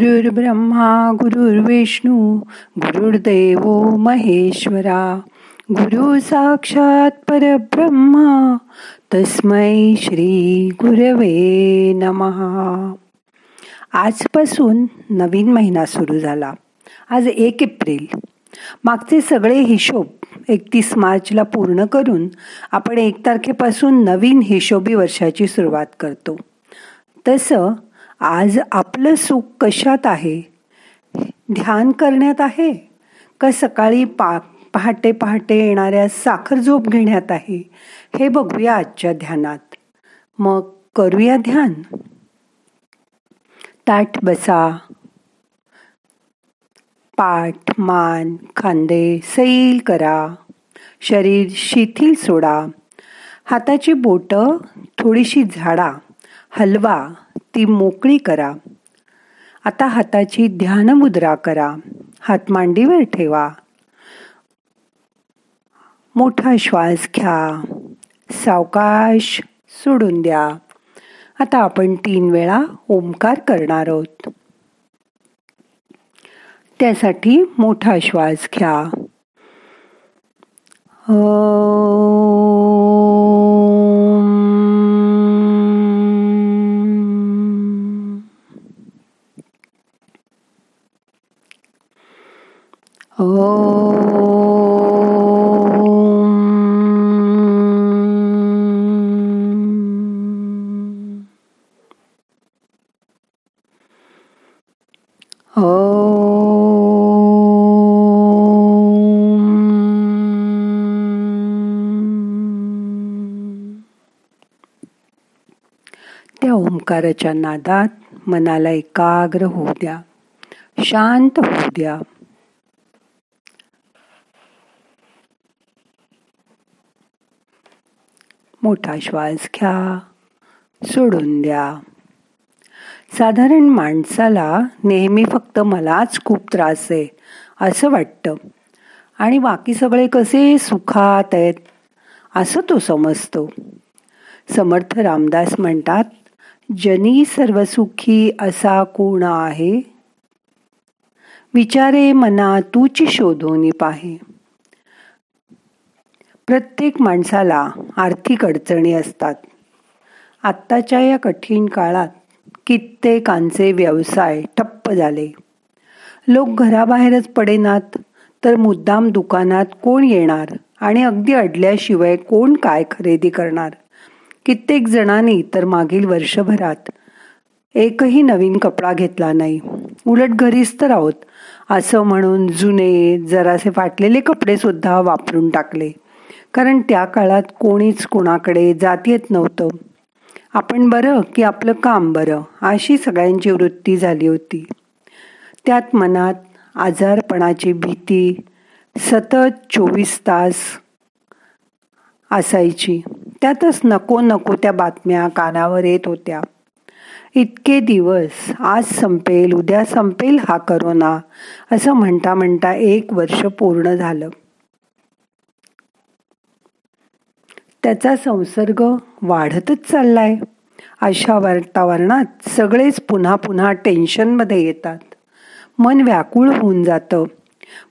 गुरुर् ब्रह्मा गुरुर्विष्णू गुरुर्देव महेश्वरा. गुरु साक्षात परब्रह्मा तस्मै श्री गुरवे नमहा आजपासून नवीन महिना सुरू झाला. आज एक एप्रिल. मागचे सगळे हिशोब एकतीस मार्चला पूर्ण करून आपण एक तारखेपासून नवीन हिशोबी वर्षाची सुरुवात करतो. तसं आज आपलं सुख कशात आहे? ध्यान करण्यात आहे? का सकाळी पा पहाटे पहाटे येणाऱ्या साखर झोप घेण्यात आहे? हे बघूया आजच्या ध्यानात. मग करूया ध्यान. ताट बसा. पाठ मान खांदे सैल करा. शरीर शिथिल सोडा. हाताची बोटं थोडीशी झाडा हलवा ती मोकळी करा. आता हाताची ध्यान मुद्रा करा. हात मांडीवर ठेवा. मोठा श्वास घ्या. सावकाश सोडून द्या. आता आपण तीन वेळा ओंकार करणार आहोत. त्यासाठी मोठा श्वास घ्या. त्या ओंकाराच्या नादात मनाला एकाग्र होऊ द्या. शांत होऊ द्या. मोठा श्वास घ्या सोडून द्या. साधारण माणसाला नेहमी फक्त मलाच खूप त्रास आहे असं वाटतं. आणि बाकी सगळे कसे सुखात आहेत असं तो समजतो. समर्थ रामदास म्हणतात जनी सर्वसुखी असा कोण आहे? विचारे मना तूची शोधून पाहे. प्रत्येक माणसाला आर्थिक अडचणी असतात. आत्ताच्या या कठीण काळात कित्येकांचे व्यवसाय ठप्प झाले. लोक घराबाहेरच पडेनात तर मुद्दाम दुकानात कोण येणार आणि अगदी अडल्याशिवाय कोण काय खरेदी करणार? कित्येक जणांनी तर मागील वर्षभरात एकही नवीन कपडा घेतला नाही. उलट घरीच तर आहोत असं म्हणून जुने जरासे फाटलेले कपडे सुद्धा वापरून टाकले. कारण त्या काळात कोणीच कोणाकडे जात येत नव्हतं. आपण बरं की आपलं काम बरं अशी सगळ्यांची वृत्ती झाली होती. त्यात मनात आजारपणाची भीती सतत चोवीस तास असायची. त्यातच नको नको त्या बातम्या कानावर येत होत्या. इतके दिवस आज संपेल उद्या संपेल हा करोना असं म्हणता म्हणता एक वर्ष पूर्ण झालं. त्याचा संसर्ग वाढतच चाललाय. अशा वातावरणात सगळेच पुन्हा पुन्हा टेन्शनमध्ये येतात. मन व्याकुळ होऊन जातं.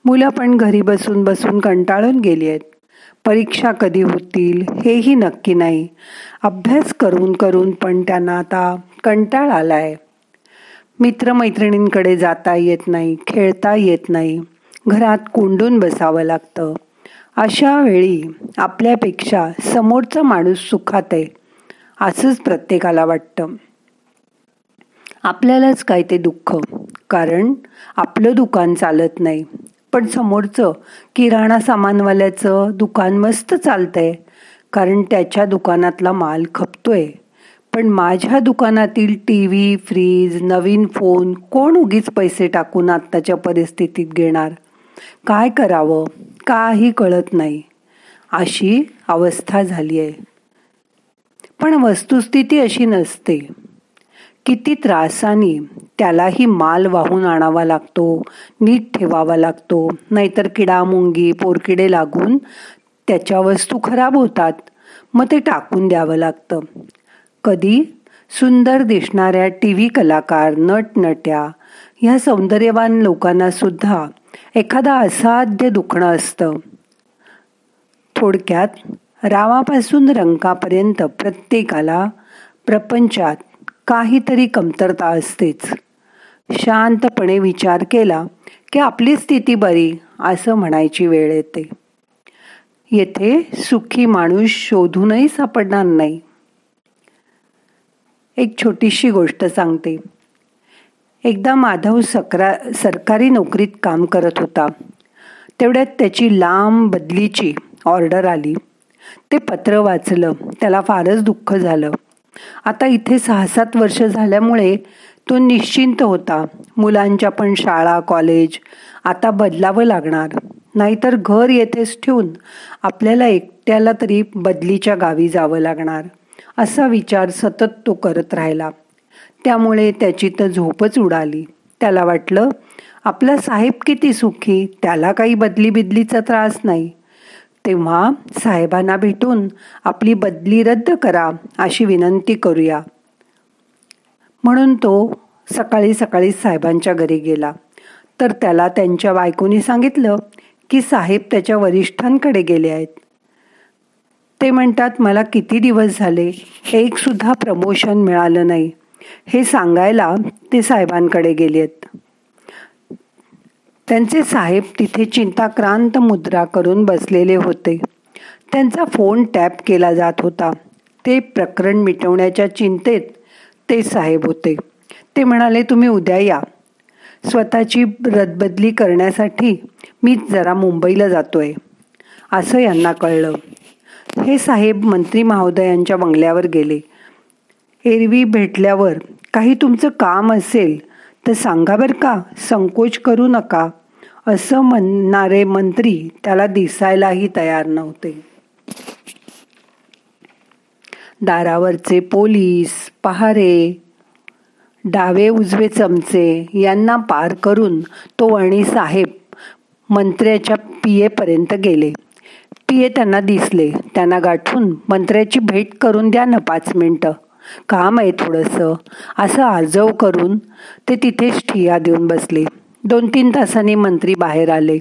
मुलं पण घरी बसून बसून कंटाळून गेली आहेत. परीक्षा कधी होतील हेही नक्की नाही. अभ्यास करून करून पण त्यांना आता कंटाळ आलाय. मित्रमैत्रिणींकडे जाता येत नाही खेळता येत नाही. घरात कोंडून बसावं लागतं. अशा वेळी आपल्यापेक्षा समोरचा माणूस सुखात आहे असंच प्रत्येकाला वाटतं. आपल्यालाच काय ते दुःख? कारण आपलं दुकान चालत नाही. पण समोरचं किराणा सामानवाल्याचं दुकान मस्त चालतंय कारण त्याच्या दुकानातला माल खपतोय. पण माझ्या दुकानातील टी व्ही फ्रीज नवीन फोन कोण उगीच पैसे टाकून आत्ताच्या परिस्थितीत घेणार? काय करावं? काही कळत नाही. अशी अवस्था झाली आहे. पण वस्तुस्थिती अशी नसते. किती त्रासाने त्यालाही माल वाहून आणावा लागतो नीट ठेवावा लागतो. नाहीतर किडा मुंगी पोरकिडे लागून त्याच्या वस्तू खराब होतात. मग ते टाकून द्यावं लागतं. कधी? सुंदर दिसणाऱ्या टी व्ही कलाकार नटनट्या ह्या सौंदर्यवान लोकांना सुद्धा एखादा असाध्य दुखणं असतं. थोडक्यात रावापासून रंकापर्यंत प्रत्येकाला प्रपंचात काहीतरी कमतरता असतेच. शांतपणे विचार केला की आपली स्थिती बरी असं म्हणायची वेळ येते. येथे सुखी माणूस शोधूनही सापडणार नाही. एक छोटीशी गोष्ट सांगते. एकदा माधव सकरा सरकारी नोकरीत काम करत होता. तेवढ्यात त्याची लांब बदलीची ऑर्डर आली. ते पत्र वाचलं. त्याला फारच दुःख झालं. आता इथे सहा सात वर्ष झाल्यामुळे तो निश्चिंत होता. मुलांच्या पण शाळा कॉलेज आता बदलावं लागणार. नाहीतर घर येथेच ठेवून आपल्याला एकट्याला तरी बदलीच्या गावी जावं लागणार असा विचार सतत तो करत राहिला. त्यामुळे त्याची तर झोपच उडाली. त्याला वाटलं आपला साहेब किती सुखी त्याला काही बदली बिदलीचा त्रास नाही. तेव्हा साहेबांना भेटून आपली बदली रद्द करा अशी विनंती करूया. म्हणून तो सकाळी सकाळी साहेबांच्या घरी गेला. तर त्याला त्यांच्या बायकोनी सांगितलं की साहेब त्याच्या वरिष्ठांकडे गेले आहेत. ते म्हणतात मला किती दिवस झाले? एक सुद्धा प्रमोशन मिळालं नाही. हे सांगायला ते साहेबांकडे गेलेत. त्यांचे साहेब तिथे चिंताक्रांत मुद्रा करून बसलेले होते. त्यांचा फोन टॅप केला जात होता. ते प्रकरण मिटवण्याच्या चिंतेत ते साहेब होते. ते म्हणाले तुम्ही उद्या या. स्वतःची रदबदली करण्यासाठी मी जरा मुंबईला जातोय. असं यांना कळलं. हे साहेब मंत्री महोदयांच्या बंगल्यावर गेले. एरवी भेटल्यावर काही तुमचं काम असेल तर सांगा बरं का संकोच करू नका असं म्हणणारे मंत्री त्याला दिसायलाही तयार नव्हते. दारावरचे पोलीस पहारे डावे उजवे चमचे यांना पार करून तो वणी साहेब मंत्र्याच्या पियेपर्यंत गेले. पिये त्यांना दिसले. त्यांना गाठून मंत्र्याची भेट करून द्या ना पाच मिनटं. काम आहे थोडंसं. असं आजव करून ते तिथेच ठिया देऊन बसले. दोन तीन तासांनी मंत्री बाहेर आले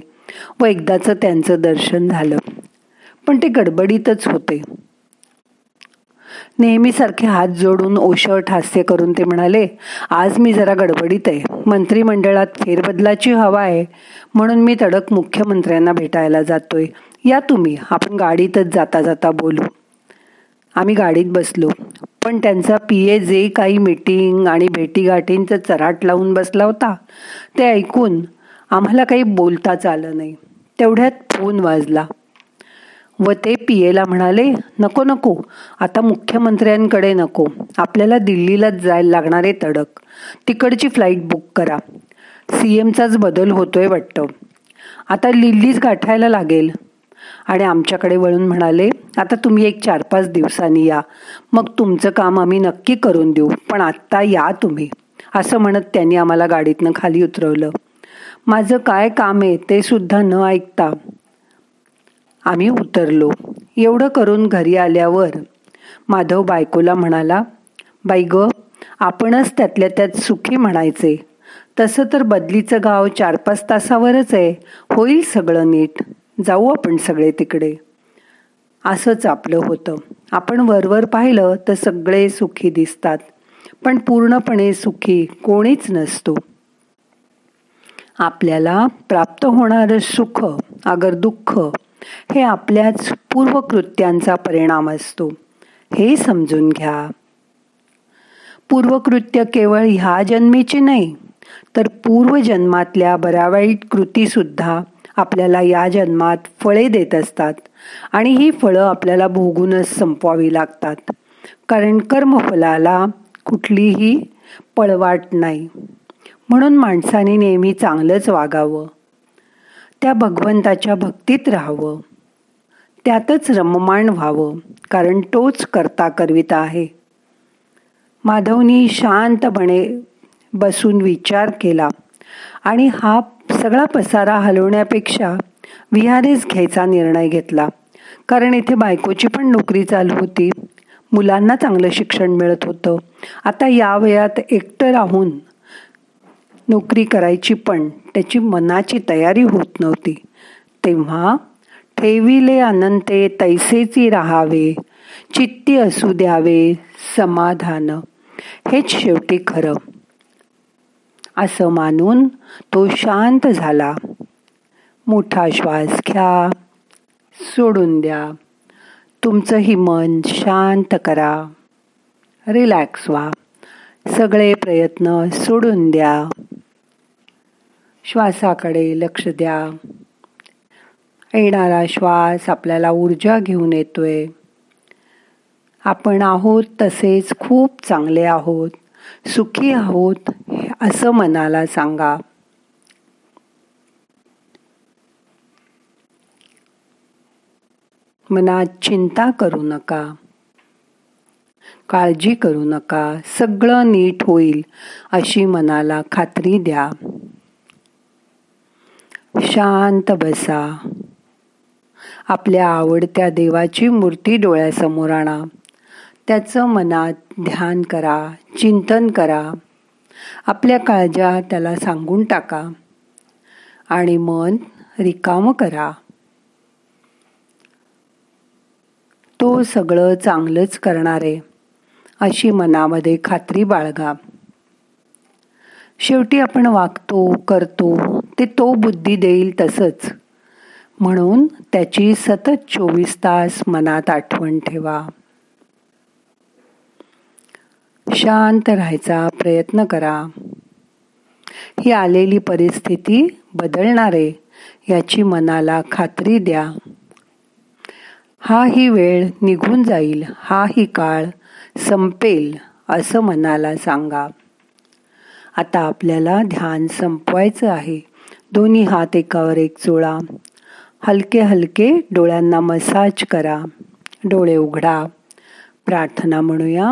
व एकदाचं त्यांचं दर्शन झालं. पण ते गडबडीतच होते. नेहमीसारखे हात जोडून ओशट हास्य करून ते म्हणाले आज मी जरा गडबडीत आहे. मंत्रिमंडळात फेरबदलाची हवा आहे. म्हणून मी तडक मुख्यमंत्र्यांना भेटायला जातोय. या तुम्ही. आपण गाडीतच जाता जाता बोलू. आम्ही गाडीत बसलो. पण त्यांचा पी ए जे काही मीटिंग आणि भेटीगाठींचं चराट लावून बसला होता. ते ऐकून आम्हाला काही बोलताच आलं नाही. तेवढ्यात फोन वाजला. व ते पी एला म्हणाले नको नको. आता मुख्यमंत्र्यांकडे नको. आपल्याला दिल्लीलाच जायला लागणारे तडक. तिकडची फ्लाईट बुक करा. सी एमचाच बदल होतोय वाटतं. आता लिल्लीच गाठायला लागेल. आणि आमच्याकडे वळून म्हणाले आता तुम्ही एक चार पाच दिवसांनी या. मग तुमचं काम आम्ही नक्की करून देऊ पण आत्ता या तुम्ही. असं म्हणत त्यांनी आम्हाला गाडीतनं खाली उतरवलं. माझं काय काम आहे ते सुद्धा न ऐकता आम्ही उतरलो. एवढं करून घरी आल्यावर माधव बायकोला म्हणाला बाई ग आपणच त्यातल्या त्यात सुखी म्हणायचे. तसं तर बदलीचं गाव चार पाच तासावरच आहे. होईल सगळं नीट. जाऊ आपण सगळे तिकडे. असंच आपलं होतं. आपण वरवर पाहिलं तर सगळे सुखी दिसतात. पण पूर्णपणे सुखी कोणीच नसतो. आपल्याला प्राप्त होणारं सुख अगर दुःख हे आपल्याच पूर्वकृत्यांचा परिणाम असतो. हे समजून घ्या. पूर्वकृत्य केवळ ह्या जन्मीची नाही तर पूर्वजन्मातल्या बऱ्यावाईट कृती सुद्धा आपल्याला या जन्मात फळे देत असतात आणि ही फळं आपल्याला भोगूनच संपवावी लागतात. कारण कर्मफलाला कुठलीही पळवाट नाही. म्हणून माणसाने नेहमी चांगलंच वागावं. त्या भगवंताच्या भक्तीत राहावं. त्यातच रममाण व्हावं कारण तोच करता करविता आहे. माधवनी शांतपणे बसून विचार केला आणि हा सगळा पसारा हलवण्यापेक्षा विहारेच घ्यायचा निर्णय घेतला. कारण इथे बायकोची पण नोकरी चालू होती. मुलांना चांगलं शिक्षण मिळत होतं. आता या वयात एकटं राहून नोकरी करायची पण त्याची मनाची तयारी होत नव्हती. तेव्हा ठेविले अनंते तैसेची राहावे. चित्ती असू द्यावे. समाधान. हेच शेवटी खरं. असं मानून तो शांत झाला. मोठा श्वास घ्या. सोडून द्या. तुमचंही मन शांत करा. रिलॅक्स व्हा. सगळे प्रयत्न सोडून द्या. श्वासाकडे लक्ष द्या. येणारा श्वास आपल्याला ऊर्जा घेऊन येतोय. आपण आहोत तसेच खूप चांगले आहोत. सुखी आहोत असं मनाला सांगा. मनात चिंता करू नका. काळजी करू नका. सगळं नीट होईल अशी मनाला खात्री द्या. शांत बसा. आपल्या आवडत्या देवाची मूर्ती डोळ्यासमोर आणा. त्याचं मनात ध्यान करा चिंतन करा. आपल्या काळजा त्याला सांगून टाका आणि मन रिकाम करा. तो सगळं चांगलंच करणारे अशी मनामध्ये खात्री बाळगा. शेवटी आपण वागतो करतो ते तो बुद्धी देईल तसंच. म्हणून त्याची सतत चोवीस तास मनात आठवण ठेवा. शांत राहायचा प्रयत्न करा. ही आलेली परिस्थिती बदलणारे याची मनाला खात्री द्या. हा ही वेळ निघून जाईल हा ही काळ संपेल असं मनाला सांगा. आता आपल्याला ध्यान संपवायचं आहे. दोन्ही हात एकावर एक चोळा हलके हलके डोळ्यांना मसाज करा. डोळे उघडा. प्रार्थना म्हणूया.